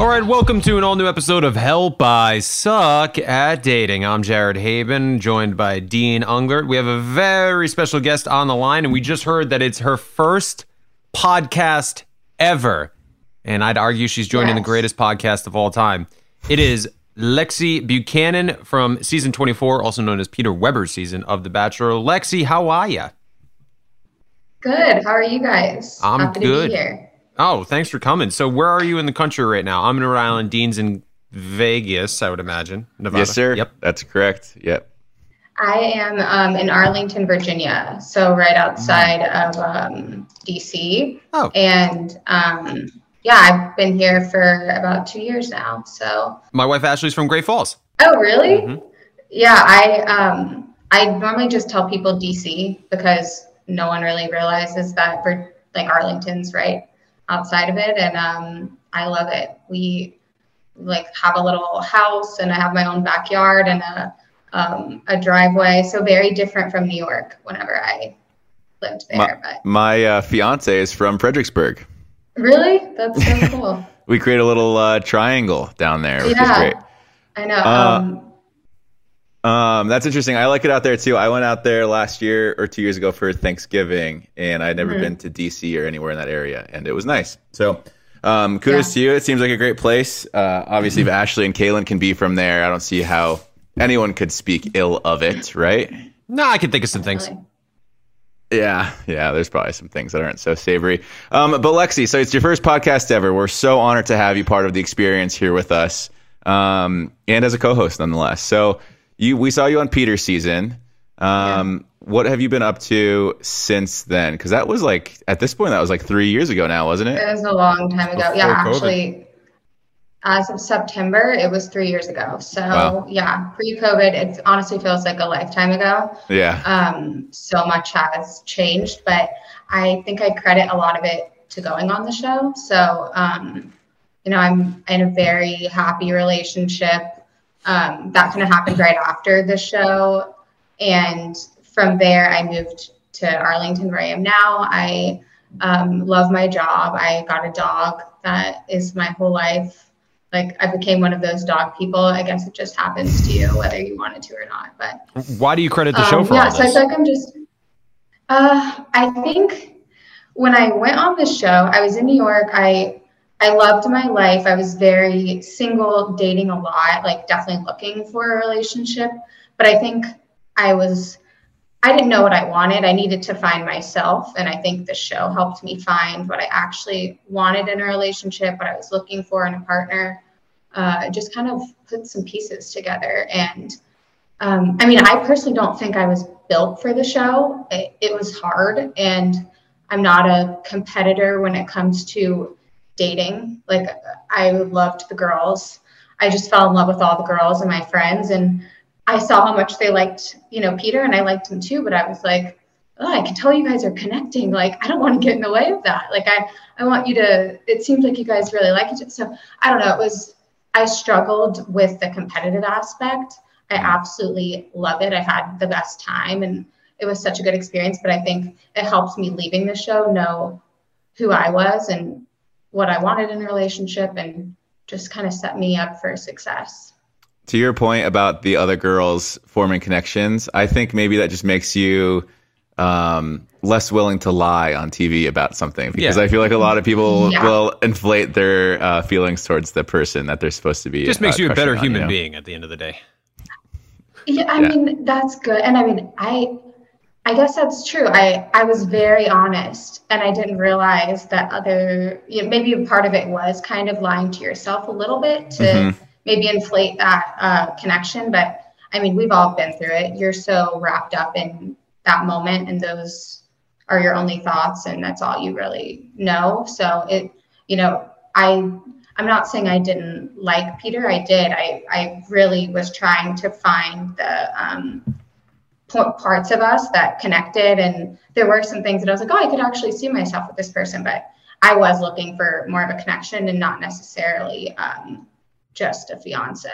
All right, welcome to an all new episode of Help I Suck at Dating. I'm Jared Haibon, joined by Dean Unglert. We have a very special guest on the line, and we just heard that it's her first podcast ever. And I'd argue she's joining the greatest podcast of all time. It is Lexi Buchanan from season 24, also known as Peter Weber's season of The Bachelor. Lexi, how are you? Good. How are you guys? I'm Happy good. to be here. Oh, thanks for coming. So, where are you in the country right now? I'm in Rhode Island. Dean's in Vegas, I would imagine. Nevada. Yes, sir. Yep. That's correct. Yep. I am um, in Arlington, Virginia, so right outside of um, DC. Oh. And um, yeah, I've been here for about two years now. So. My wife Ashley's from Great Falls. Oh, really? Mhm. Yeah, I um, I normally just tell people DC because no one really realizes that for like Arlington's right outside of it, and um, I love it. We like have a little house, and I have my own backyard and a um, a driveway, so very different from New York. Whenever I lived there, My, but my uh, fiance is from Fredericksburg. really, that's so cool. We create a little uh, triangle down there, which is yeah, great. I know. Uh, um, Um, that's interesting. I like it out there too. I went out there last year or two years ago for Thanksgiving, and I'd never Mhm. been to DC or anywhere in that area, and it was nice. So, um, kudos Yeah. to you. It seems like a great place. Uh, obviously, if Ashley and Caelynn can be from there, I don't see how anyone could speak ill of it, right? No, I can think of some things. Yeah, yeah. There's probably some things that aren't so savory. Um, but Lexi, so it's your first podcast ever. We're so honored to have you part of the experience here with us, um, and as a co-host, nonetheless. So you, we saw you on Peter's season. Um, What have you been up to since then? Because that was like at this point, that was like three years ago now, wasn't it? It was a long time ago. Yeah, COVID. actually, as of September, it was three years ago. So Wow. yeah, pre-COVID, it honestly feels like a lifetime ago. Yeah. Um, so much has changed, but I think I credit a lot of it to going on the show. So um, you know, I'm in a very happy relationship. Um, that kind of happened right after the show, and from there, I moved to Arlington, where I am now. I um, love my job. I got a dog that is my whole life. Like I became one of those dog people. I guess it just happens to you, whether you wanted to or not. But Why do you credit the show um, for yeah, all so I this? feel like I'm just. Uh, I think when I went on the show, I was in New York. I I loved my life. I was very single, dating a lot, like definitely looking for a relationship. But I think I was. I didn't know what I wanted. I needed to find myself, and I think the show helped me find what I actually wanted in a relationship, what I was looking for in a partner. Uh, just kind of put some pieces together and um, I mean, I personally don't think I was built for the show. It, it was hard, and I'm not a competitor when it comes to dating. Like, I loved the girls. I just fell in love with all the girls and my friends, and I saw how much they liked, you know, Peter, and I liked him too. But I was like, oh, I can tell you guys are connecting. Like, I don't want to get in the way of that. Like, I, I want you to, it seems like you guys really like other. So I don't know. It was, I struggled with the competitive aspect. I absolutely love it. I had the best time and it was such a good experience. But I think it helps me leaving the show know who I was and what I wanted in a relationship and just kind of set me up for success. To your point about the other girls forming connections, I think maybe that just makes you um, less willing to lie on TV about something because Yeah. I feel like a lot of people Yeah. will inflate their uh, feelings towards the person that they're supposed to be. Just makes uh, you a better on, human you know? being at the end of the day. Yeah, I Yeah. mean that's good. And I mean, I I guess that's true. I I was very honest and I didn't realize that other you know, maybe a part of it was kind of lying to yourself a little bit to Mhm. maybe inflate that uh, connection. But I mean, we've all been through it. You're so wrapped up in that moment and those are your only thoughts and that's all you really know. So it, you know, I I'm not saying I didn't like Peter. I did. I, I really was trying to find the um, parts of us that connected. And there were some things that I was like, oh, I could actually see myself with this person. But I was looking for more of a connection and not necessarily um, just a fiance.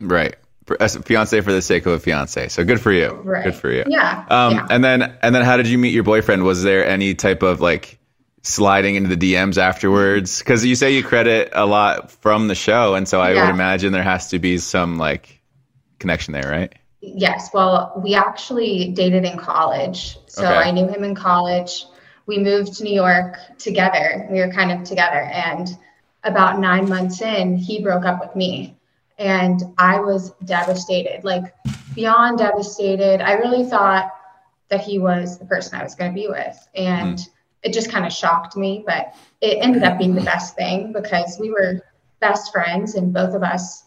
Right. As a fiance for the sake of a fiance. So good for you. Right. Good for you. Yeah. Um, yeah. And then and then how did you meet your boyfriend? Was there any type of like sliding into the DMs afterwards? Because you say you credit a lot from the show, and so I Yeah. would imagine there has to be some like connection there, right? Yes. Well, we actually dated in college. So Okay. I knew him in college. We moved to New York together. We were kind of together. And about nine months in, he broke up with me. And I was devastated, like beyond devastated. I really thought that he was the person I was going to be with. And hmm. it just kind of shocked me. But it ended up being the best thing because we were best friends and both of us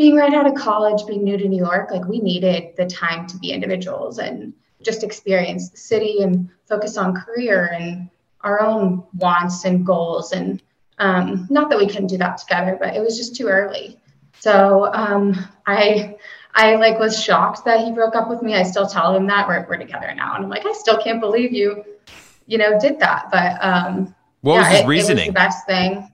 being right out of college, being new to New York, like we needed the time to be individuals and just experience the city and focus on career and our own wants and goals. And um, not that we couldn't do that together, but it was just too early. So um, I, I like was shocked that he broke up with me. I still tell him that we're, we're together now, and I'm like, I still can't believe you, you know, did that. But um, What was his it- It was reasoning? the best thing.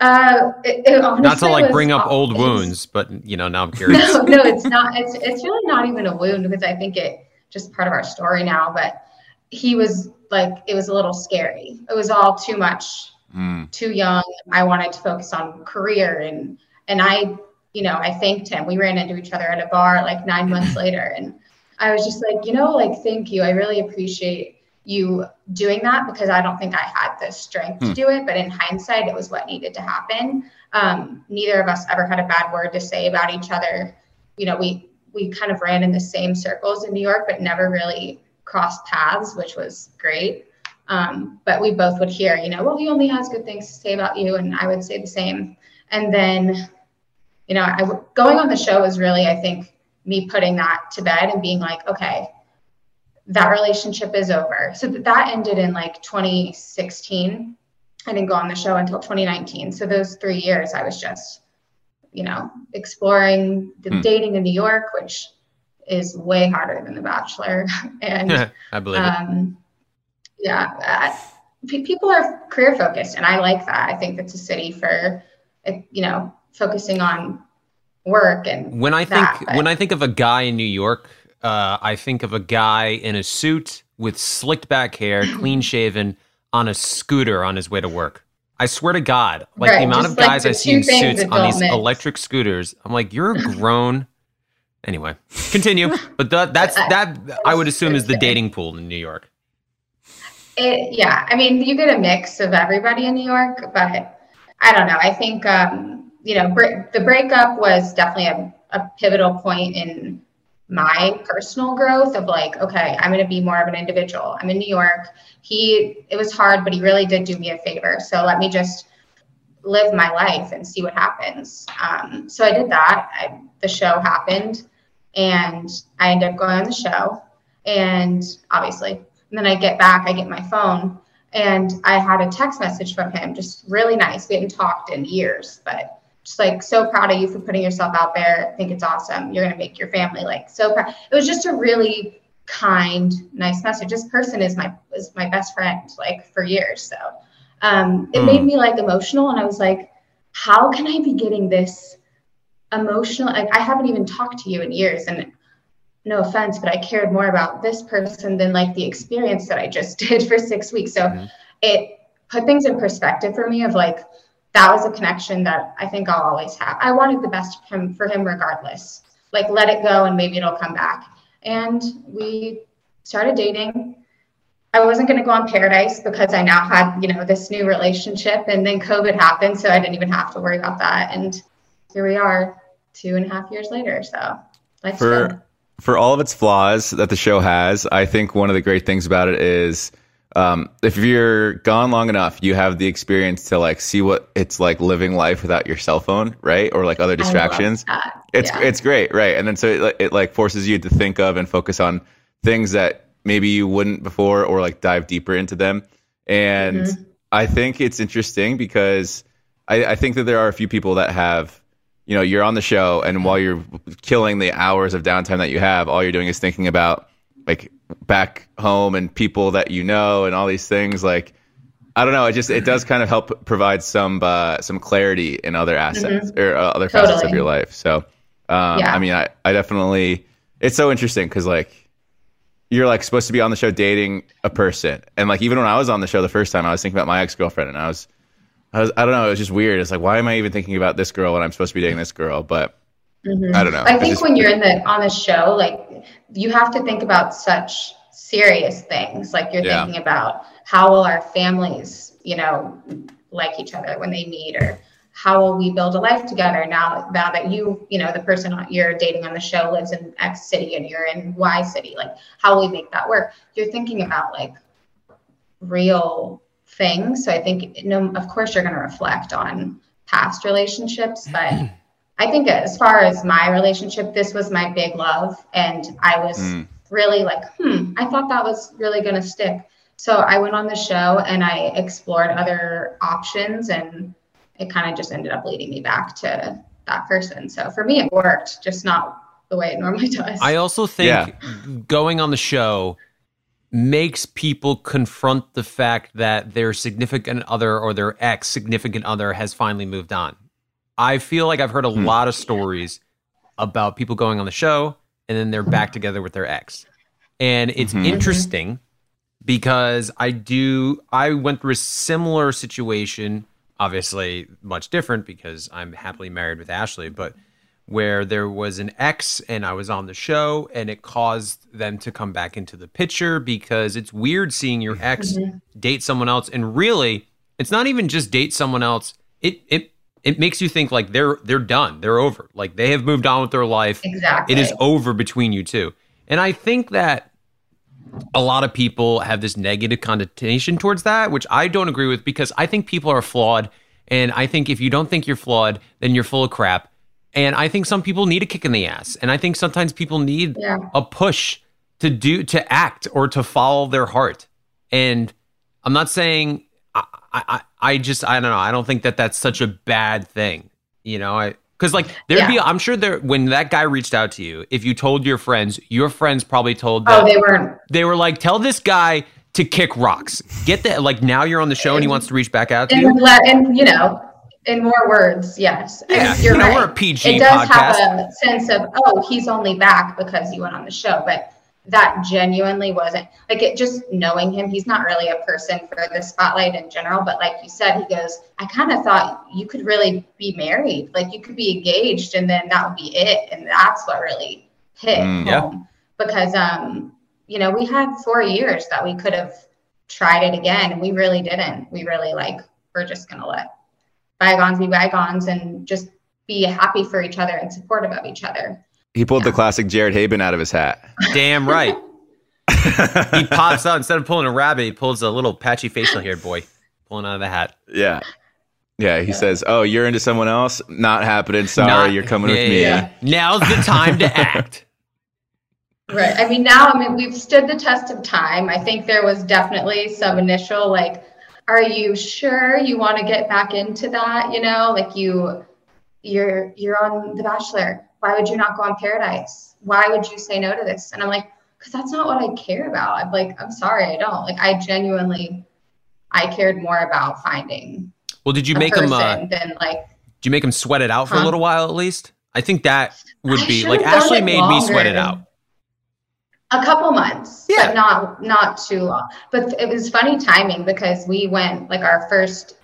Uh, it, it Not to like bring up old it wounds, but you know, now I'm curious. no, no, it's not. It's it's really not even a wound because I think it just part of our story now. But he was like, it was a little scary. It was all too much, Mm. too young. I wanted to focus on career and and I, you know, I thanked him. We ran into each other at a bar like nine months later, and I was just like, you know, like thank you. I really appreciate you doing that because I don't think I had the strength to Hmm. do it. But in hindsight, it was what needed to happen. Um, neither of us ever had a bad word to say about each other. You know, we we kind of ran in the same circles in New York, but never really crossed paths, which was great. Um, but we both would hear, you know, well, he only has good things to say about you, and I would say the same. And then, you know, I w- going on the show was really, I think, me putting that to bed and being like, okay, that relationship is over. So th- that ended in like 2016. I didn't go on the show until 2019. So those three years, I was just, you know, exploring the Hmm. dating in New York, which is way harder than The Bachelor. and I believe it. um, yeah, uh, pe- people are career focused, and I like that. I think that's a city for, uh, you know, focusing on work and When I think but- when I think of a guy in New York, uh, I think of a guy in a suit with slicked back hair, clean shaven, on a scooter on his way to work. I swear to God, like the amount of like guys I see in suits on these mix. electric scooters, I'm like, you're a grown. anyway, continue. But that, that's that. I would assume is the dating pool in New York. It, yeah, I mean, you get a mix of everybody in New York, but I don't know. I think um, you know bre- the breakup was definitely a, a pivotal point in my personal growth of like, okay, I'm going to be more of an individual. I'm in New York. He, it was hard, but he really did do me a favor. So let me just live my life and see what happens. Um, so I did that. I, the show happened, and I ended up going on the show, and obviously and then I get back, I get my phone, and I had a text message from him, just really nice. We hadn't talked in years, but just like so proud of you for putting yourself out there. I think it's awesome. You're gonna make your family like so proud. It was just a really kind, nice message. This person is my is my best friend, like for years. So um, it made me like emotional, and I was like, how can I be getting this emotional? Like I haven't even talked to you in years, and no offense, but I cared more about this person than like the experience that I just did for six weeks. So mm-hmm. it put things in perspective for me of like that was a connection that I think I'll always have. I wanted the best for him for him regardless. Like let it go and maybe it'll come back. And we started dating. I wasn't going to go on Paradise because I now had, you know, this new relationship and then COVID happened. So I didn't even have to worry about that. And here we are two and a half years later. So let's for, go for all of its flaws that the show has, I think one of the great things about it is um, if you're gone long enough, you have the experience to like see what it's like living life without your cell phone, right? Or like other distractions. It's yeah. it's great, right? And then so it, it like forces you to think of and focus on things that maybe you wouldn't before, or like dive deeper into them. And mm-hmm. I think it's interesting because I, I think that there are a few people that have you know you're on the show and while you're killing the hours of downtime that you have all you're doing is thinking about like back home and people that you know and all these things like i don't know it just it does kind of help provide some uh, some clarity in other assets mm-hmm. or uh, other totally. facets of your life so um, yeah. i mean I, I definitely it's so interesting because like you're like supposed to be on the show dating a person and like even when i was on the show the first time i was thinking about my ex-girlfriend and i was I, was, I don't know. It was just weird. It's like, why am I even thinking about this girl when I'm supposed to be dating this girl? But mm-hmm. I don't know. I think just, when you're in the on the show, like you have to think about such serious things. Like you're yeah. thinking about how will our families, you know, like each other when they meet, or how will we build a life together now now that you you know the person you're dating on the show lives in x city and you're in y city like how will we make that work you're thinking about like real things So I think, no, of course, you're going to reflect on past relationships, but I think as far as my relationship, this was my big love, and I was mm. really like, hmm, I thought that was really going to stick. So I went on the show and I explored other options, and it kind of just ended up leading me back to that person. So for me, it worked, just not the way it normally does. I also think yeah. going on the show makes people confront the fact that their significant other or their ex significant other has finally moved on. I feel like I've heard a hmm. lot of stories about people going on the show and then they're back together with their ex. And it's mm-hmm. interesting because I do I went through a similar situation, obviously much different because I'm happily married with Ashley, but where there was an ex and I was on the show and it caused them to come back into the picture because it's weird seeing your ex mm-hmm. date someone else and really it's not even just date someone else it it it makes you think like they're they're done. They're over. Like they have moved on with their life. Exactly it is over between you two. And I think that a lot of people have this negative connotation towards that which I don't agree with because I think people are flawed. And I think if you don't think you're flawed then you're full of crap. And I think some people need a kick in the ass. And I think sometimes people need yeah. a push to do, to act or to follow their heart. And I'm not saying, I, I, I just, I don't know. I don't think that that's such a bad thing. You know, I, because like there'd yeah. be, I'm sure there when that guy reached out to you, if you told your friends, your friends probably told oh, them. Oh, they weren't. They were like, tell this guy to kick rocks. Get that. Like now you're on the show and, and he wants to reach back out to and you. Let, and you know, in more words, yes. Yeah, you're you know, right. we're a PG It does podcast. have a sense of, oh, he's only back because you went on the show, but that genuinely wasn't like it just knowing him he's not really a person for the spotlight in general but like you said he goes i kind of thought you could really be married like you could be engaged and then that would be it and that's what really hit mm, home yeah. because um you know we had four years that we could have tried it again and we really didn't we really like we're just gonna let bygones be bygones and just be happy for each other and supportive of each other. He pulled yeah. the classic Jared Haibon out of his hat. Damn right. he pops out instead of pulling a rabbit, he pulls a little patchy facial hair boy pulling out of the hat. Yeah. Yeah, he yeah. says, "Oh, you're into someone else? Not happening. Sorry, Not, you're coming yeah, with me." Yeah. Now's the time to act. Right. I mean, now I mean we've stood the test of time. I think there was definitely some initial like are you sure you want to get back into that you know like you you're you're on the bachelor why would you not go on paradise why would you say no to this and i'm like because that's not what I care about. I'm like, I'm sorry, I don't. Like, I genuinely, I cared more about finding. Well, did you make them? Uh, than like did you make them sweat it out for a little while at least? I think that would I be like Ashley made me sweat it out. a couple months, Yeah. but not not too long. But it was funny timing because we went like our first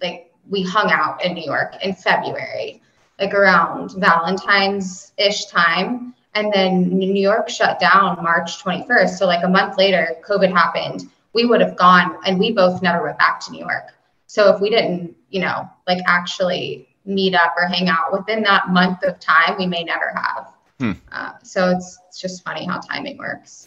like we hung out in New York in February, like around Valentine's ish time, and then New York shut down March 21st. So like a month later, COVID happened. We would have gone, and we both never went back to New York. So if we didn't, you know, like actually meet up or hang out within that month of time, we may never have. Hmm. Uh, so it's, it's just funny how timing works.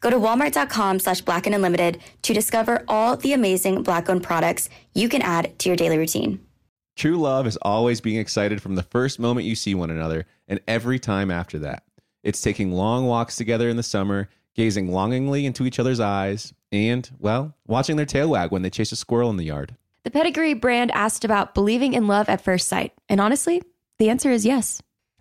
Go to walmart.com slash black and unlimited to discover all the amazing black owned products you can add to your daily routine. True love is always being excited from the first moment you see one another and every time after that. It's taking long walks together in the summer, gazing longingly into each other's eyes, and, well, watching their tail wag when they chase a squirrel in the yard. The Pedigree brand asked about believing in love at first sight. And honestly, the answer is yes.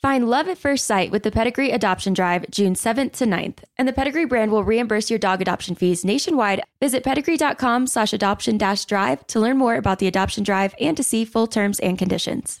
Find love at first sight with the Pedigree Adoption Drive June 7th to 9th, and the Pedigree brand will reimburse your dog adoption fees nationwide. Visit pedigree.com slash adoption dash drive to learn more about the adoption drive and to see full terms and conditions.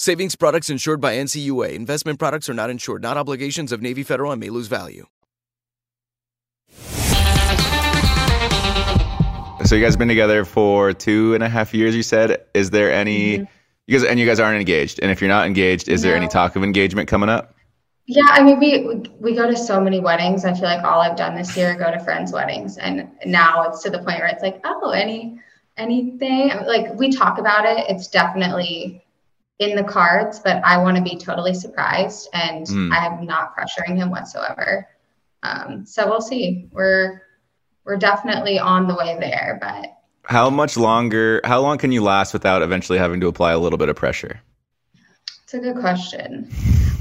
Savings products insured by NCUA. Investment products are not insured, not obligations of Navy Federal and may lose value. So you guys been together for two and a half years. You said, is there any? Mm-hmm. You guys and you guys aren't engaged. And if you're not engaged, is there any talk of engagement coming up? Yeah, I mean, we we- we go to so many weddings. I feel like all I've done this year go to friends' weddings, and now it's to the point where it's like, oh, any anything like we talk about it. It's definitely in the cards, but I want to be totally surprised, and Mm. I am not pressuring him whatsoever. Um, so we'll see. We're we're definitely on the way there, but How much longer? How long can you last without eventually having to apply a little bit of pressure? It's a good question.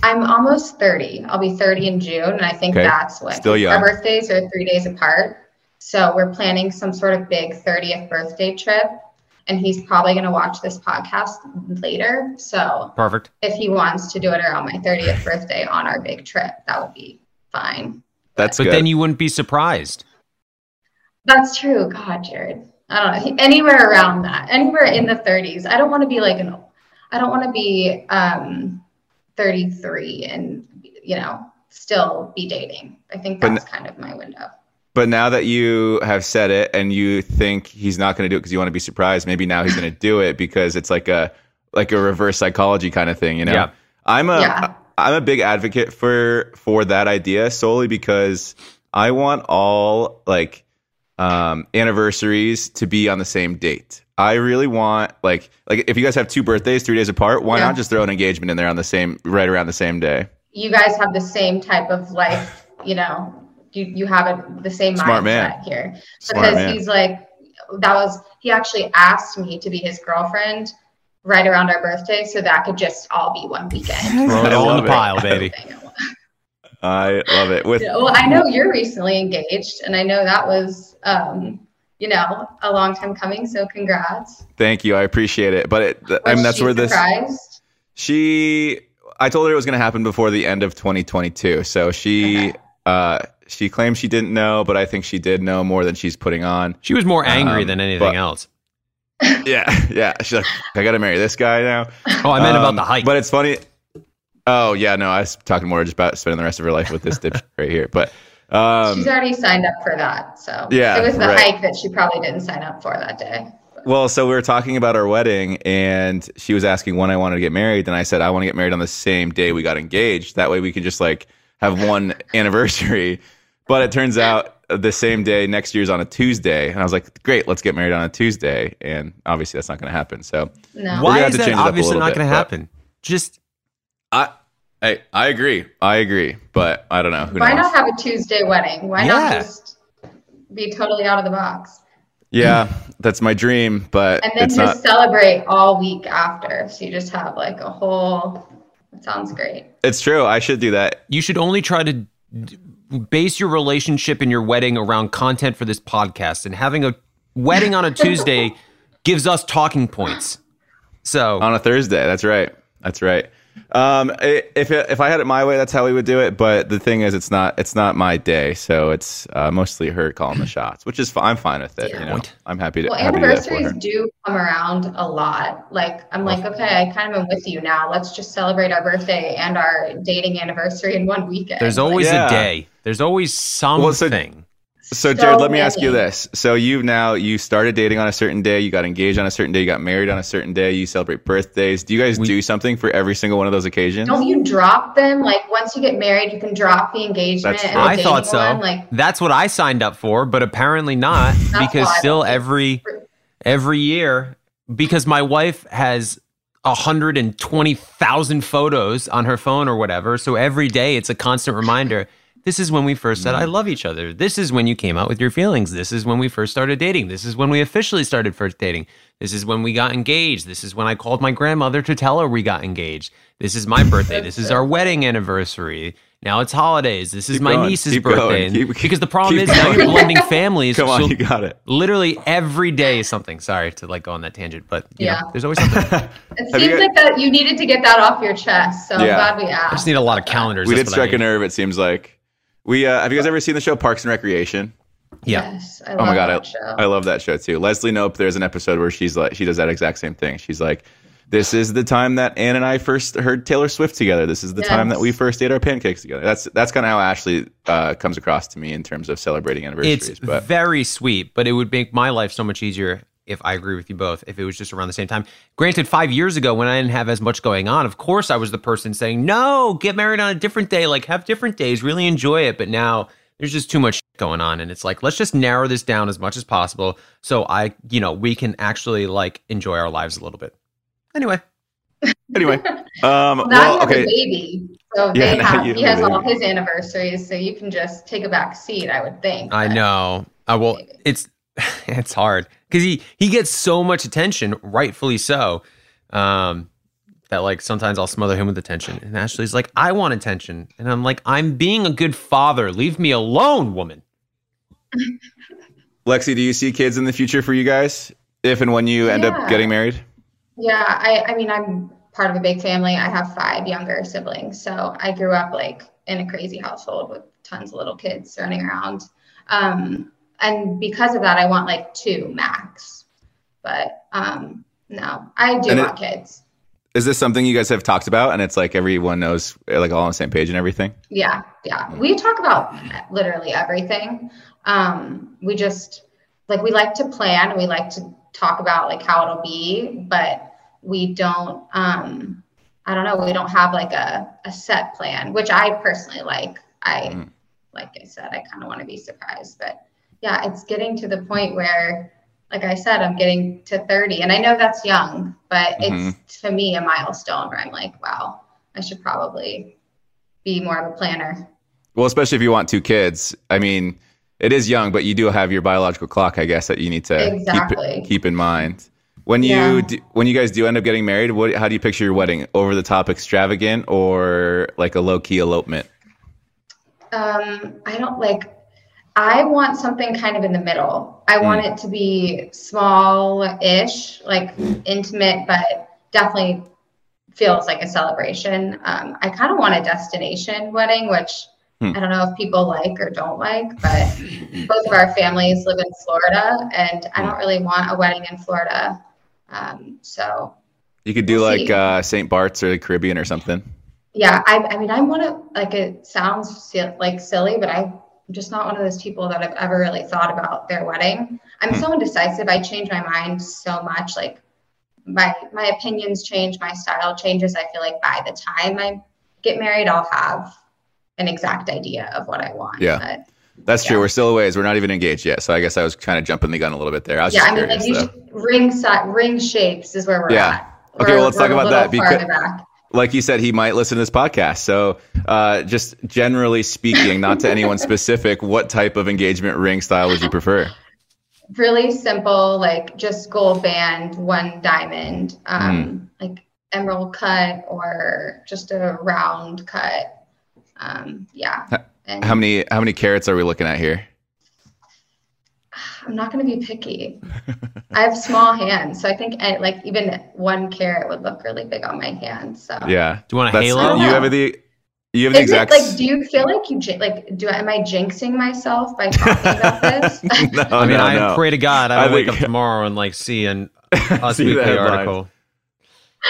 I'm almost 30. I'll be 30 in June, and I think Okay. that's when Still young. our birthdays are three days apart. So we're planning some sort of big 30th birthday trip, and he's probably going to watch this podcast later. So Perfect. if he wants to do it around my 30th birthday on our big trip, that would be fine. That's But good. then you wouldn't be surprised. That's true. God, Jared. I don't know. Anywhere around that, anywhere in the 30s. I don't want to be like an, I don't want to be um, 33 and, you know, still be dating. I think But that's kind of my window. But now that you have said it and you think he's not going to do it because you want to be surprised, maybe now he's going to do it because it's like a like a reverse psychology kind of thing, you know. Yeah. I'm a Yeah. am a big advocate for for that idea solely because I want all like um anniversaries to be on the same date. I really want like like if you guys have two birthdays 3 days apart, why Yeah. not just throw an engagement in there on the same right around the same day? You guys have the same type of life, you know, you, you have a, the same Smart mindset man. here. Smart because man. he's like, that was, he actually asked me to be his girlfriend right around our birthday. So that could just all be one weekend. Throw it I all in love the it. pile, baby. I love it. With Well, I know you're recently engaged, and I know that was, um, you know, a long time coming. So congrats. Thank you. I appreciate it. But it, I mean, that's she where this. surprised? She, I told her it was going to happen before the end of 2022. So she, uh, she claims she didn't know, but I think she did know more than she's putting on. She was more angry Um, than anything but- else. Yeah, yeah. She's like, I got to marry this guy now. Oh, I meant about Um, the height. But it's funny. Oh yeah, no, I was talking more just about spending the rest of her life with this dipshit right here. But um, She's already signed up for that. So Yeah, it was the right. hike that she probably didn't sign up for that day. Well, so we were talking about our wedding, and she was asking when I wanted to get married, and I said I want to get married on the same day we got engaged. That way, we could just like have one anniversary. But it turns out the same day next year's on a Tuesday, and I was like, "Great, let's get married on a Tuesday." And obviously, that's not going to happen. So No. We're Why gonna have is to that change it obviously not going to happen? Just I, I, I agree. I agree. But I don't know. Who Why knows? not have a Tuesday wedding? Why Yeah. not just be totally out of the box? yeah, that's my dream, but And then it's just not. celebrate all week after. So you just have like a whole, it sounds great. It's true. I should do that. you should only try to d- base your relationship and your wedding around content for this podcast and having a wedding on a Tuesday gives us talking points. So on a Thursday. That's right. That's right. Um, if it, if I had it my way, that's how we would do it. But the thing is, it's not it's not my day, so it's uh, mostly her calling the shots, which is fi- I'm fine with it. You know, I'm happy to Well, happy to do anniversaries do come around a lot. Like, I'm like, okay, I kind of am with you now. Let's just celebrate our birthday and our dating anniversary in one weekend. there's always Yeah. a day. There's always something. Well, so- So, So Jared, let me ask you this: So you've now you started dating on a certain day, you got engaged on a certain day, you got married on a certain day, you celebrate birthdays. Do you guys do something for every single one of those occasions? Don't you drop them? Like, once you get married, you can drop the engagement. That's and the I thought so. one. Like, That's what I signed up for, but apparently not because still every every year because my wife has 120,000 photos on her phone or whatever, so every day it's a constant reminder. This is when we first said I Mm. love each other. This is when you came out with your feelings. This is when we first started dating. This is when we officially started first dating. This is when we got engaged. This is when I called my grandmother to tell her we got engaged. This is my birthday. This is our wedding anniversary. Now it's holidays. This is my going. niece's Keep birthday. going. And- Keep- because the problem keep is now you're blending families. Come on, so you got it. Literally every day is something. Sorry to like go on that tangent, but you Yeah. know, there's always something. it seems you got- like that you needed to get that off your chest. So I'm glad we asked. I just need a lot of calendars. we did what I strike a nerve. It seems like we uh, have you guys ever seen the show Parks and Recreation? Yeah. Yes, I Oh my god, that I, show. I love that show too. Leslie Knope. There's an episode where she's like, she does that exact same thing. She's like, "This is the time that Ann and I first heard Taylor Swift together. This is the time that we first ate our pancakes together." That's that's kind of how Ashley uh, comes across to me in terms of celebrating anniversaries. It's but very sweet, but it would make my life so much easier if I agree with you both, if it was just around the same time. Granted, five years ago when I didn't have as much going on, of course I was the person saying, no, get married on a different day, like have different days, really enjoy it. But now there's just too much going on. And it's like, let's just narrow this down as much as possible so I, you know, we can actually like enjoy our lives a little bit. Anyway, anyway, um, Now well, you a okay, baby, so Yeah, they have, you he has all his anniversaries, so you can just take a back seat. I would think. I know. I will. It's it's hard because he he gets so much attention, rightfully so. Um, that like sometimes I'll smother him with attention, and Ashley's like, "I want attention," and I'm like, "I'm being a good father. Leave me alone, woman." Lexi, do you see kids in the future for you guys if and when you end up getting married? Yeah, I, I mean, I'm part of a big family. I have five younger siblings. So I grew up like in a crazy household with tons of little kids running around. Um, and because of that, I want like two max. But um, no, I do And it- want kids. Is this something you guys have talked about and it's like everyone knows like all on the same page and everything? Yeah, yeah. We talk about literally everything. Um, we just like we like to plan. We like to talk about like how it'll be, but we don't. Um, I don't know. We don't have like a a set plan, which I personally like. I like I said, I kind of want to be surprised, but yeah, it's getting to the point where, like I said, I'm getting to 30, and I know that's young, but it's to me a milestone where I'm like, wow, I should probably be more of a planner. Well, especially if you want two kids. I mean, it is young, but you do have your biological clock, I guess, that you need to Exactly. keep, keep in mind. When you Yeah. do, when you guys do end up getting married, what how do you picture your wedding? Over the top extravagant or like a low key elopement? Um, I don't like. I want something kind of in the middle. I want it to be small-ish, like intimate, but definitely feels like a celebration. Um, I kind of want a destination wedding, which Hmm. I don't know if people like or don't like, but both of our families live in Florida, and I don't really want a wedding in Florida. Um, so You could do We'll like uh, St. Bart's or the Caribbean or something. Yeah, I, I mean, I want of like it sounds like silly, but I'm just not one of those people that have ever really thought about their wedding. I'm so indecisive. I change my mind so much. Like my my opinions change, my style changes. I feel like by the time I get married, I'll have an exact idea of what I want. Yeah. But, That's true. We're still a ways. We're not even engaged yet. So I guess I was kind of jumping the gun a little bit there. I was yeah, just I mean, curious. like you should, ring ring shapes is where we're Yeah. at. Okay, We're- well, let's talk about that because, back. Like you said, he might listen to this podcast. So, uh, just generally speaking, not to anyone specific, what type of engagement ring style would you prefer? really simple, like just gold band, one diamond, um, like emerald cut or just a round cut. Um, yeah. And How many how many carats are we looking at here? I'm not going to be picky. I have small hands, so I think eh, like even one carat would look really big on my hand. So Yeah. Do you want a That's- halo? You have the you have the Is it exact. like? Do you feel like you jin- like? Do I, am I jinxing myself by talking about this? no, I mean, no, I no. pray to God I I don't wake up tomorrow and like see an Us See the Weekly article.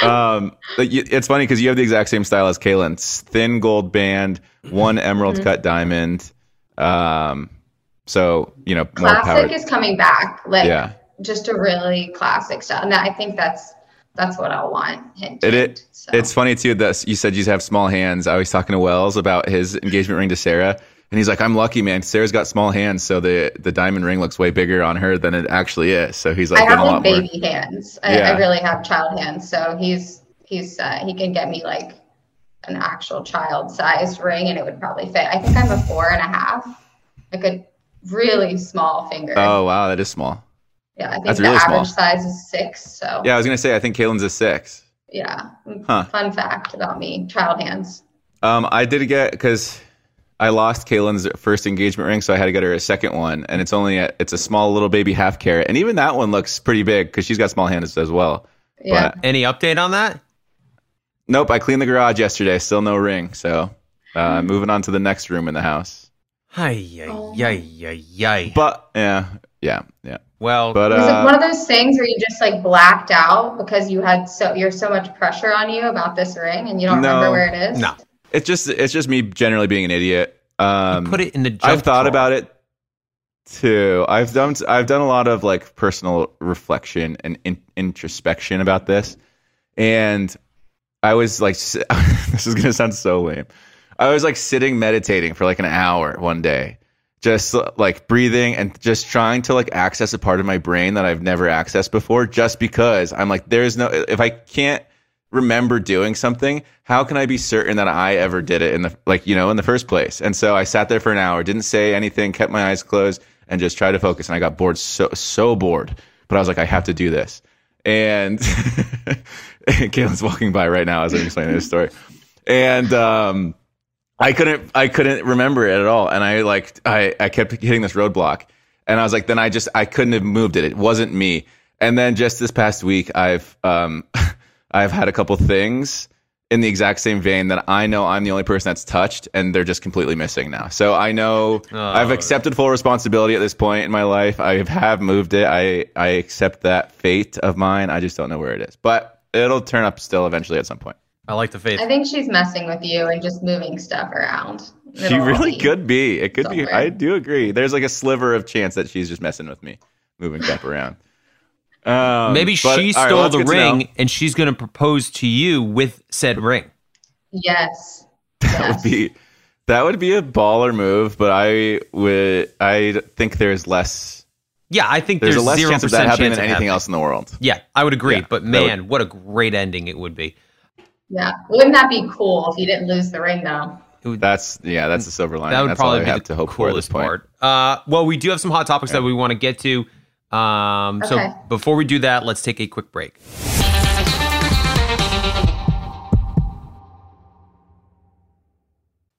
um, like, you- it's funny because you have the exact same style as Caelynn. Thin gold band, one emerald Mhm. cut diamond. Um, so you know more classic is coming back. Like Yeah. just a really classic style. And I think that's that's what I'll want. Hint, It, hint. it it's funny too that you said you have small hands. I was talking to Wells about his engagement ring to Sarah, and he's like, "I'm lucky, man. Sarah's got small hands, so the the diamond ring looks way bigger on her than it actually is." So he's like, I have like lot more. baby hands. I, Yeah. I really have child hands. So he's he's uh, he can get me like an actual child size ring, and it would probably fit. I think I'm a four and a half, like a really small finger. Oh wow, that is small. yeah, I think that's the really average small. size is six. So Yeah, I was gonna say I think Caelynn's a six. yeah. Huh. Fun fact about me: child hands. Um, I did get because I lost Caelynn's first engagement ring, so I had to get her a second one, and it's only a, it's a small little baby half carat, and even that one looks pretty big because she's got small hands as well. Yeah. But Any update on that? nope, I cleaned the garage yesterday, still no ring, so uh, moving on to the next room in the house. Ay, ay, ay, ay, ay. But yeah, yeah, yeah. Well, But Was uh, it one of those things where you just like blacked out because you had so you're so much pressure on you about this ring and you don't No. remember where it is? no. it's just it's just me generally being an idiot. Um, Put it in the. I've thought drawer. about it too. I've done I've done a lot of like personal reflection and in, introspection about this, and I was like, this is gonna sound so lame. I was like sitting meditating for like an hour one day, just like breathing and just trying to like access a part of my brain that I've never accessed before. Just because I'm like, there's no if I can't remember doing something how can i be certain that i ever did it in the like you know in the first place? And so i sat there for an hour didn't say anything kept my eyes closed and just tried to focus and i got bored so so bored. But i was like i have to do this. And Caelynn's walking by right now as I'm explaining this story, and um, I couldn't I couldn't remember it at all, and I like I I kept hitting this roadblock, and I was like, then I just I couldn't have moved it. It wasn't me. And then just this past week, I've um, I've had a couple things in the exact same vein that I know I'm the only person that's touched, and they're just completely missing now. So I know I've accepted full responsibility at this point in my life. I have moved it. I I accept that fate of mine. I just don't know where it is, but it'll turn up still eventually at some point. I like the faith. I think she's messing with you and just moving stuff around. She It'll all really could be. It could be. I do agree. There's like a sliver of chance that she's just messing with me, moving stuff around. Um, Maybe but- she all right, stole well, the good to know. ring and she's going to propose to you with said ring. Yes. That would be that would be a baller move, but I would I think there's less Yeah, I think there's, there's, a less zero chance of that percent happening chance than of anything happening. else in the world. Yeah, I would agree. Yeah, but that would- man, what a great ending it would be. Yeah. Wouldn't that be cool if you didn't lose the ring though? That's yeah, that's the silver lining. That would that's probably I be have the to hope for this coolest point. part. Uh, well, we do have some hot topics that we want to get to. Um, Okay. So before we do that, let's take a quick break.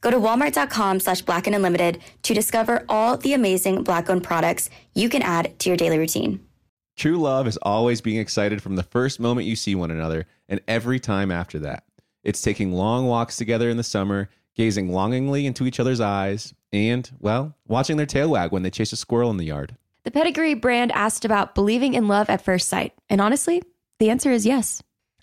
Go to walmart.com slash black and unlimited to discover all the amazing black owned products you can add to your daily routine. True love is always being excited from the first moment you see one another and every time after that. It's taking long walks together in the summer, gazing longingly into each other's eyes, and, well, watching their tail wag when they chase a squirrel in the yard. The Pedigree brand asked about believing in love at first sight. And honestly, the answer is yes.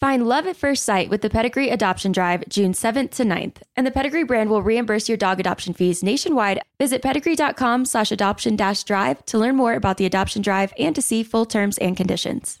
Find love at first sight with the Pedigree Adoption Drive June 7th to 9th. And the Pedigree brand will reimburse your dog adoption fees nationwide. Visit pedigree.com slash adoption dash drive to learn more about the adoption drive and to see full terms and conditions.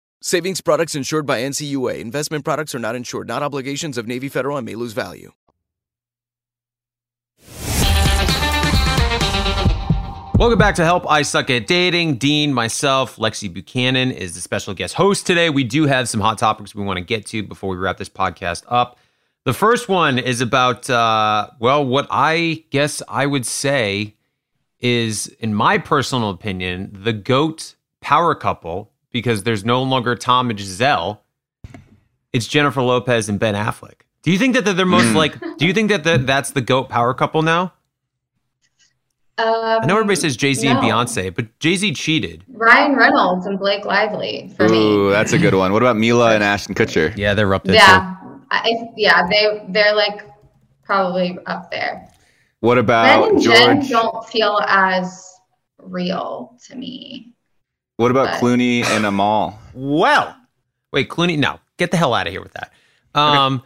Savings products insured by NCUA. Investment products are not insured, not obligations of Navy Federal and may lose value. Welcome back to Help I Suck at Dating. Dean, myself, Lexi Buchanan is the special guest host today. We do have some hot topics we want to get to before we wrap this podcast up. The first one is about, uh, well, what I guess I would say is, in my personal opinion, the GOAT power couple because there's no longer Tom and Gisele. It's Jennifer Lopez and Ben Affleck. Do you think that they're most like, do you think that the, that's the GOAT power couple now? Um, I know everybody says Jay Z and. Beyonce, but Jay Z cheated. Ryan Reynolds and Blake Lively for me. Ooh, that's a good one. What about Mila and Ashton Kutcher? Yeah, they're up there Yeah, I, yeah, they they're like probably up there. What about Ben about and Jen don't feel as real to me. What about but- Clooney and Amal? Well, wait, Clooney, no, get the hell out of here with that. Um,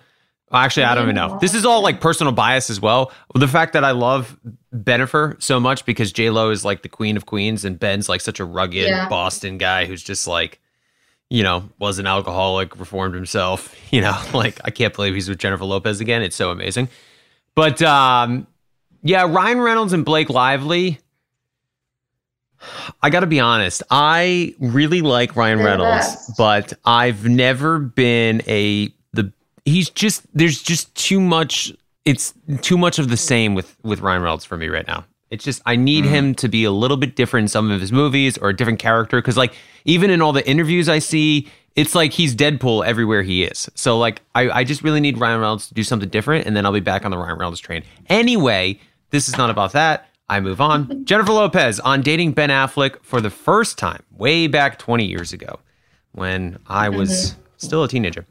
well, actually, I don't even know. This is all like personal bias as well. The fact that I love Bennifer so much because J Lo is like the queen of queens, and Ben's like such a rugged Yeah. Boston guy who's just like, you know, was an alcoholic, reformed himself. You know, like I can't believe he's with Jennifer Lopez again. It's so amazing. But um, yeah, Ryan Reynolds and Blake Lively. I got to be honest. I really like Ryan They're Reynolds, best. but I've never been a the. He's just there's just too much. It's too much of the same with with Ryan Reynolds for me right now. It's just I need mm. him to be a little bit different in some of his movies or a different character because like even in all the interviews I see, it's like he's Deadpool everywhere he is. So like I I just really need Ryan Reynolds to do something different, and then I'll be back on the Ryan Reynolds train. Anyway, this is not about that. I move on. Jennifer Lopez on dating Ben Affleck for the first time way back 20 years ago when I was mm-hmm. still a teenager.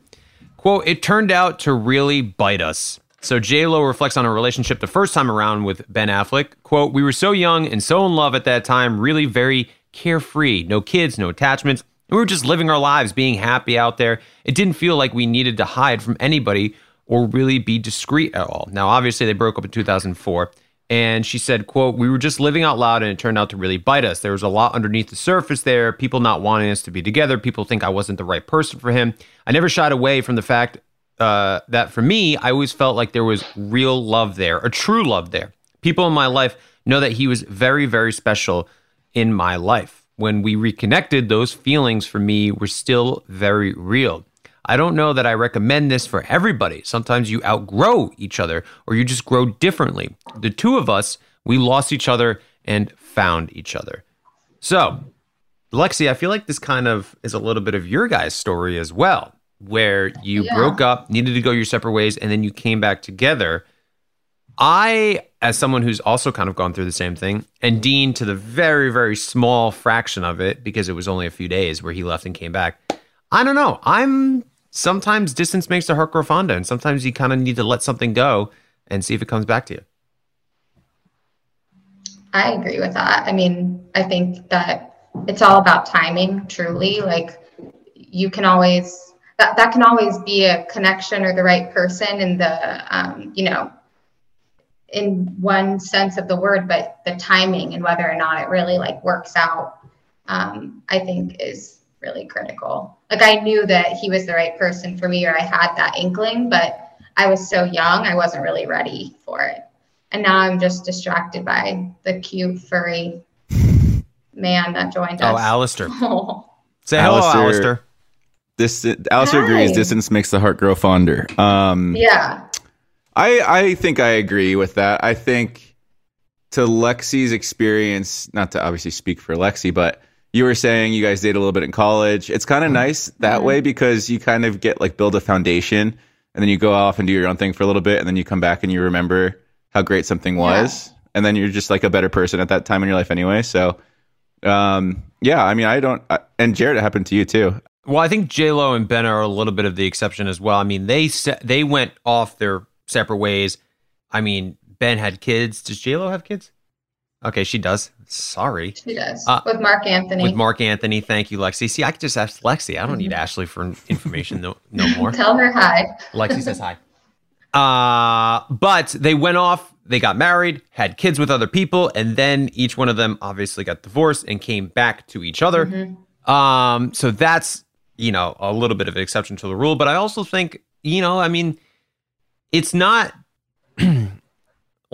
Quote, it turned out to really bite us. So J-Lo reflects on her relationship the first time around with Ben Affleck. Quote, we were so young and so in love at that time, really very carefree. No kids, no attachments. And we were just living our lives, being happy out there. It didn't feel like we needed to hide from anybody or really be discreet at all. Now, obviously, they broke up in 2004. And she said, quote, we were just living out loud and it turned out to really bite us. There was a lot underneath the surface there, people not wanting us to be together, people think I wasn't the right person for him. I never shied away from the fact uh, that for me, I always felt like there was real love there, a true love there. People in my life know that he was very, very special in my life. When we reconnected, those feelings for me were still very real. I don't know that I recommend this for everybody. Sometimes you outgrow each other or you just grow differently. The two of us, we lost each other and found each other. So, Lexi, I feel like this kind of is a little bit of your guys' story as well, where you Yeah. broke up, needed to go your separate ways, and then you came back together. I, as someone who's also kind of gone through the same thing, and Dean to the very, very small fraction of it, because it was only a few days where he left and came back. I don't know. I'm sometimes distance makes the heart grow fonder, and sometimes you kind of need to let something go and see if it comes back to you. I agree with that. I mean, I think that it's all about timing, truly. Like you can always that that can always be a connection or the right person in the um, you know, in one sense of the word, but the timing and whether or not it really like works out, um, I think is really critical. Like I knew that he was the right person for me, or I had that inkling, but I was so young, I wasn't really ready for it. And now I'm just distracted by the cute furry man that joined us. Oh, us. Alistair. Oh, Say hello, Alistair. Alistair. This Alistair agrees. Distance makes the heart grow fonder. Um, yeah. I I think I agree with that. I think to Lexi's experience, not to obviously speak for Lexi, but you were saying you guys dated a little bit in college. It's kind of nice that way because you kind of get like build a foundation and then you go off and do your own thing for a little bit and then you come back and you remember how great something was and then you're just like a better person at that time in your life anyway. So um yeah, I mean I don't I, and Jared it happened to you too. Well, I think J Lo and Ben are a little bit of the exception as well. I mean, they se- they went off their separate ways. I mean, Ben had kids. Does J Lo have kids? Okay, she does. Sorry. She does. Uh, with Marc Anthony. With Marc Anthony, thank you, Lexi. See, I could just ask Lexi. I don't need Ashley for information no, no more. Tell her hi. Lexi says hi. Uh, but they went off, they got married, had kids with other people, and then each one of them obviously got divorced and came back to each other. Mm-hmm. Um, so that's, you know, a little bit of an exception to the rule. But I also think, you know, I mean, it's not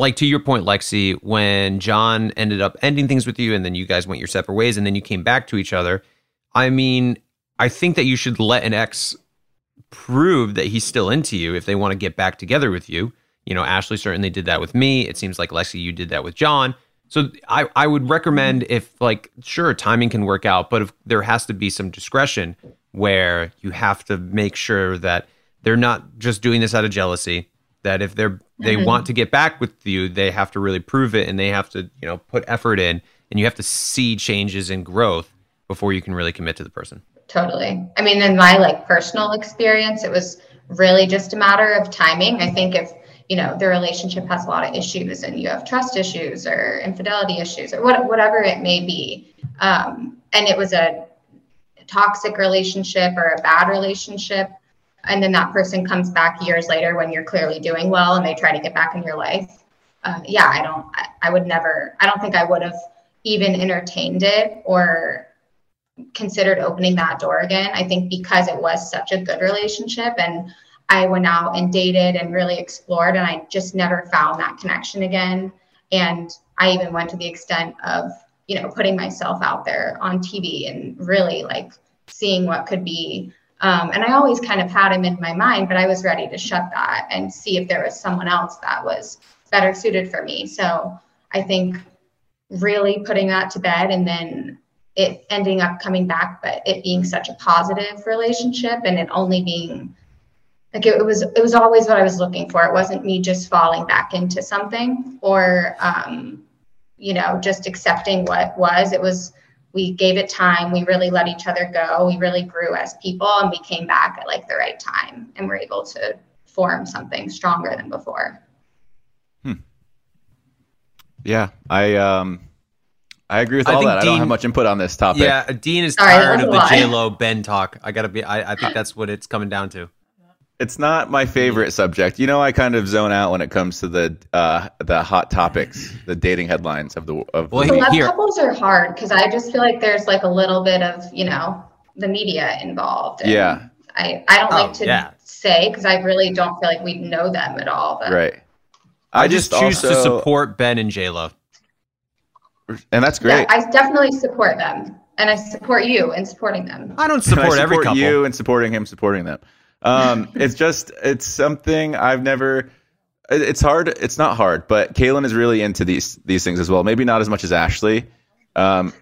like to your point, Lexi, when John ended up ending things with you and then you guys went your separate ways and then you came back to each other. I mean, I think that you should let an ex prove that he's still into you if they want to get back together with you. You know, Ashley certainly did that with me. It seems like Lexi, you did that with John. So I, I would recommend if like sure timing can work out, but if there has to be some discretion where you have to make sure that they're not just doing this out of jealousy. That if they're they Mhm. want to get back with you, they have to really prove it and they have to you know put effort in and you have to see changes and growth before you can really commit to the person. Totally. I mean, in my like personal experience, it was really just a matter of timing. I think if you know the relationship has a lot of issues and you have trust issues or infidelity issues or what, whatever it may be, um, and it was a toxic relationship or a bad relationship, and then that person comes back years later when you're clearly doing well and they try to get back in your life. Uh, yeah, I don't. I, I would never. I don't think I would have even entertained it or considered opening that door again. I think because it was such a good relationship and I went out and dated and really explored and I just never found that connection again. And I even went to the extent of, you know, putting myself out there on TV and really like seeing what could be. Um, and I always kind of had him in my mind, but I was ready to shut that and see if there was someone else that was better suited for me. So I think really putting that to bed and then it ending up coming back, but it being such a positive relationship and it only being like it, it was it was always what I was looking for. It wasn't me just falling back into something or um, you know, just accepting what was. It was we gave it time, we really let each other go, we really grew as people and we came back at like the right time and we're able to form something stronger than before. Hmm. Yeah, I um, I agree with I all think that. I don't have much input on this topic. Yeah, Dean is Sorry, tired was of the. J Lo Ben talk. I gotta be. I, I think that's what it's coming down to. It's not my favorite subject. You know, I kind of zone out when it comes to the uh, the hot topics, the dating headlines of the of Well, the week. Celeb couples are hard because I just feel like there's like a little bit of, you know, the media involved. and Yeah, I, I don't Oh, like to yeah. say because I really don't feel like we know them at all. But right. I, I just, just choose to support Ben and J Lo. and that's yeah, great. I definitely support them. And I support you in supporting them. I don't And I support, every couple. you and supporting him, supporting them. Um, it's just it's something I've never. It's hard. It's not hard, but Caelynn is really into these these things as well. Maybe not as much as Ashley, um,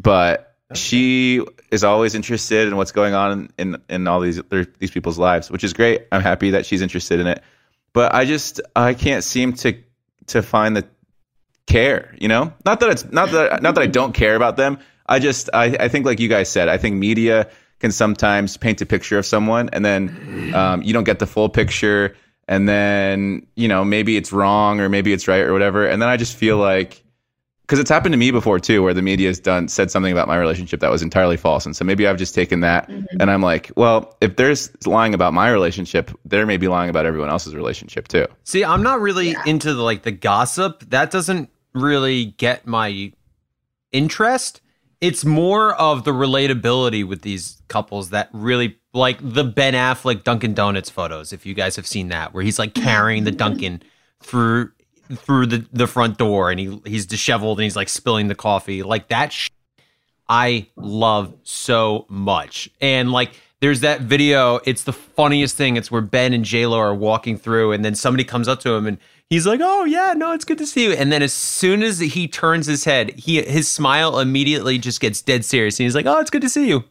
but she is always interested in what's going on in in all these these people's lives, which is great. I'm happy that she's interested in it, but I just I can't seem to to find the care you know not that it's not that not that i don't care about them i just i, I think like you guys said i think media can sometimes paint a picture of someone and then um, you don't get the full picture and then you know maybe it's wrong or maybe it's right or whatever. And then i just feel like because it's happened to me before too where the media has done said something about my relationship that was entirely false. And so maybe i've just taken that and i'm like well if there's lying about my relationship there may be lying about everyone else's relationship too. See, I'm not really into the like the gossip. That doesn't really get my interest. It's more of the relatability with these couples that really like the Ben Affleck Dunkin' Donuts photos. If you guys have seen that, where he's like carrying the Dunkin' through through the, the front door and he he's disheveled and he's like spilling the coffee. Like that sh- I love so much. And like there's that video, it's the funniest thing. It's where Ben and J Lo are walking through and then somebody comes up to him and he's like, "Oh yeah, no, it's good to see you." And then as soon as he turns his head, he his smile immediately just gets dead serious and he's like, "Oh, it's good to see you."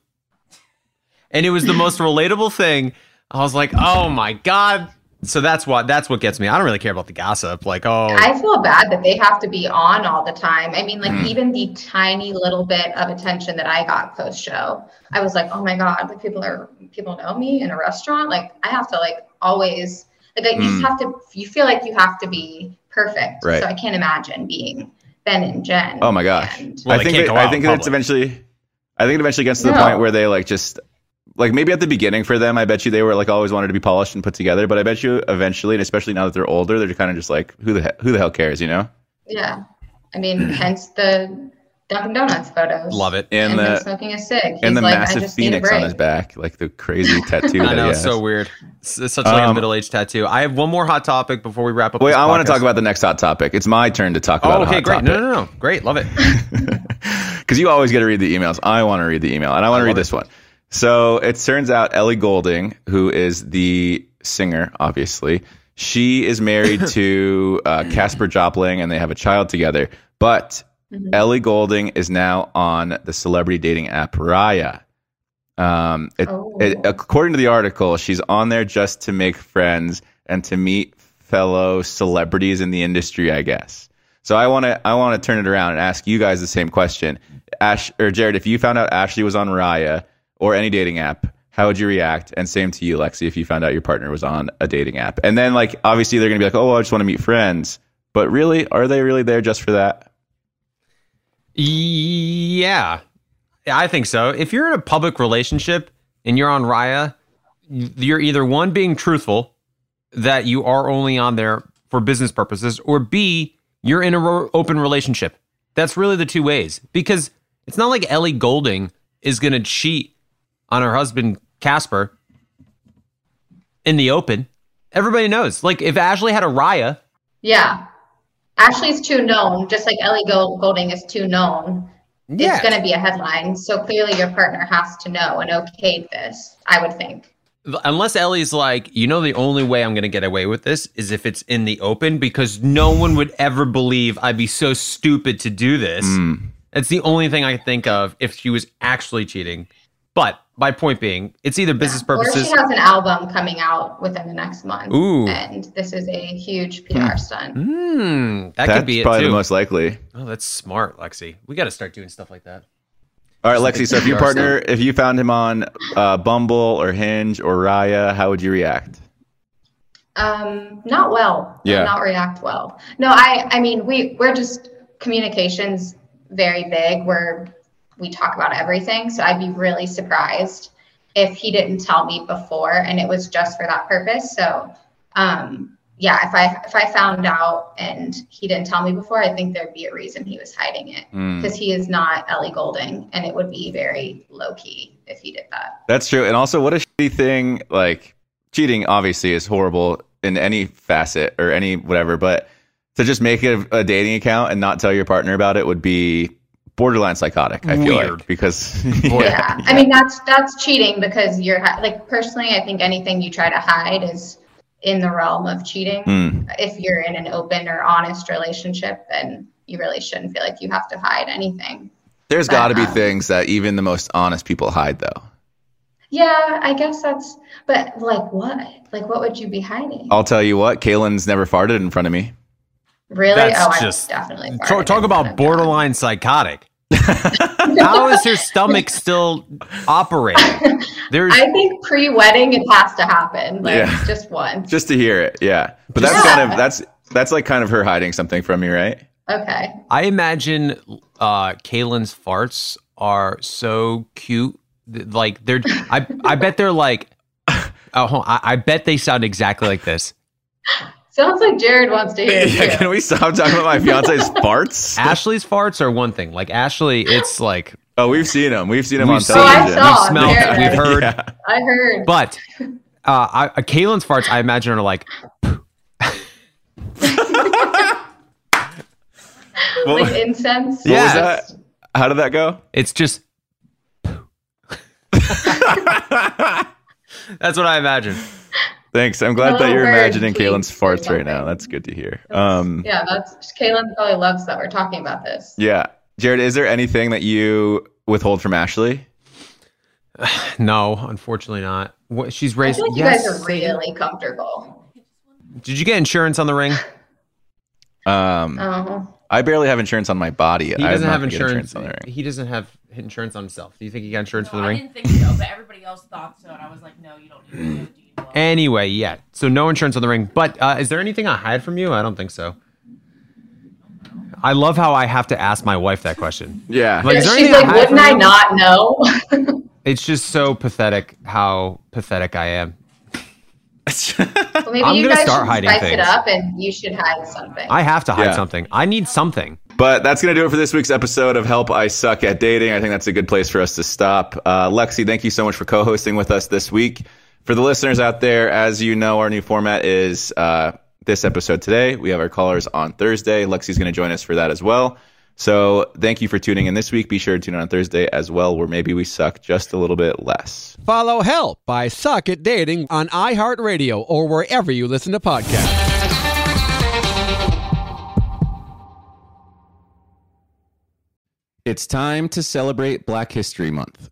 And it was the most relatable thing. I was like, "Oh my god." So that's what that's what gets me. I don't really care about the gossip. Like, oh, I feel bad that they have to be on all the time. I mean, like Mm. even the tiny little bit of attention that I got post show, I was like, oh my god, like people are people know me in a restaurant. Like I have to like always like I, you just Mm. have to. You feel like you have to be perfect. Right. So I can't imagine being Ben and Jen. Oh my gosh! And- Well, I think can't that, go out I think in that's eventually. I think it eventually gets to the No. point where they like just like maybe at the beginning for them. I bet you they were like always wanted to be polished and put together. But I bet you eventually, and especially now that they're older, they're kind of just like who the he- who the hell cares, you know? yeah, I mean, hence the Dunkin' Donuts photos. love it. And And, the smoking a cig. He's and the like, massive just need a phoenix on his back, like the crazy tattoo. I know he it's has. so weird. It's, it's such like a Um, middle-aged tattoo. I have one more hot topic before we wrap up. Wait, I want to talk about the next hot topic. It's my turn to talk Oh, about. a okay, hot great. Topic. No, no, no, great. Love it. because you always get to read the emails. I want to read the email, and I want to read love this one. So it turns out Ellie Goulding, who is the singer, obviously, she is married to uh, Caspar Jopling, and they have a child together. But Ellie Goulding is now on the celebrity dating app Raya. Um, it, it, according to the article, she's on there just to make friends and to meet fellow celebrities in the industry, I guess. So I want to I want to turn it around and ask you guys the same question. Ash or Jared, if you found out Ashley was on Raya or any dating app, how would you react? And same to you, Lexi, if you found out your partner was on a dating app. And then like obviously they're gonna be like, oh, I just want to meet friends. But really, are they really there just for that? Yeah, I think so. If you're in a public relationship and you're on Raya, you're either one being truthful that you are only on there for business purposes, or B, you're in an open relationship. That's really the two ways because it's not like Ellie Goulding is going to cheat on her husband Caspar in the open. Everybody knows. Like if Ashley had a Raya, Yeah. Ashley's too known, just like Ellie Goulding is too known. Yeah. It's going to be a headline. So clearly your partner has to know and okay this, I would think. unless Ellie's like, you know, the only way I'm going to get away with this is if it's in the open because no one would ever believe I'd be so stupid to do this. Hmm. It's the only thing I could think of if she was actually cheating. But my point being, it's either business Or purposes. she has an album coming out within the next month. Ooh. And this is a huge PR stunt. Hmm, that That's could be it probably too. the most likely. Oh, that's smart, Lexi. We got to start doing stuff like that. All right, Lexi. So if your PR partner, if you found him on uh, Bumble or Hinge or Raya, how would you react? Um, not well. Yeah. Not react well. No, I I mean we we're just communications very big where we talk about everything. So I'd be really surprised if he didn't tell me before and it was just for that purpose. So um yeah, if I if I found out and he didn't tell me before, I think there'd be a reason he was hiding it. Hmm. Because he is not Ellie Goulding and it would be very low key if he did that. That's true. And also, what a shitty thing. Like cheating, obviously, is horrible in any facet or any whatever. But to just make a, a dating account and not tell your partner about it would be borderline psychotic. I feel Weird. like because yeah, I mean that's that's cheating because you're like personally, I think anything you try to hide is in the realm of cheating. Hmm. If you're in an open or honest relationship, then you really shouldn't feel like you have to hide anything. There's got to be um, things that even the most honest people hide, though. Yeah, I guess that's. But like what? Like what would you be hiding? I'll tell you what, Caelynn's never farted in front of me. Really? That's oh, just- I definitely. Talk, talk about of borderline psychotic. How is her stomach still operating? There's I think pre-wedding it has to happen. Like Yeah. just once. Just to hear it, yeah. But that's Yeah. kind of that's that's like kind of her hiding something from me, right? Okay. I imagine uh Caelynn's farts are so cute. Like they're I I bet they're like oh hold on, I, I bet they sound exactly like this. Sounds like Jared wants to hear Yeah, you. can we stop talking about my fiance's farts? Ashley's farts are one thing. Like Ashley, it's like Oh, we've seen him. We've seen him We've on seen Oh, I saw. we've smelled, Jared. we've heard. Yeah. I heard. But uh I, uh, Caelynn's farts, I imagine are like What- like incense. What was Yeah. that? How did that go? it's just That's what I imagine. Thanks. I'm glad that you're imagining Caelynn's farts right now. That's good to hear. Um, Yeah, that's Caelynn probably loves that we're talking about this. yeah. Jared, is there anything that you withhold from Ashley? No, unfortunately not. What she's I raised feel like you guys are really comfortable. Did you get insurance on the ring? Um, Oh, I barely have insurance on my body. He doesn't not have gonna insurance. on the ring. He doesn't have insurance on himself. Do you think he got insurance for the I ring? I didn't think so, but everybody else thought so, and I was like, no, you don't need to. Do you know? Anyway, yeah. So no insurance on the ring. But uh, is there anything I hide from you? I don't think so. I love how I have to ask my wife that question. Yeah. Like, is there she's anything like, I hide wouldn't from I you? not know? It's just so pathetic how pathetic I am. well, maybe I'm you gonna guys start should hiding spice things. it up, and you should hide something. I have to hide Yeah. something. I need something. But that's going to do it for this week's episode of Help I Suck at Dating. I think that's a good place for us to stop. Uh, Lexi, thank you so much for co hosting with us this week. For the listeners out there, as you know, our new format is uh, this episode today. We have our callers on Thursday. Lexi's going to join us for that as well. So thank you for tuning in this week. Be sure to tune in on Thursday as well, where maybe we suck just a little bit less. Follow Help I Suck at Dating on iHeartRadio or wherever you listen to podcasts. It's time to celebrate Black History Month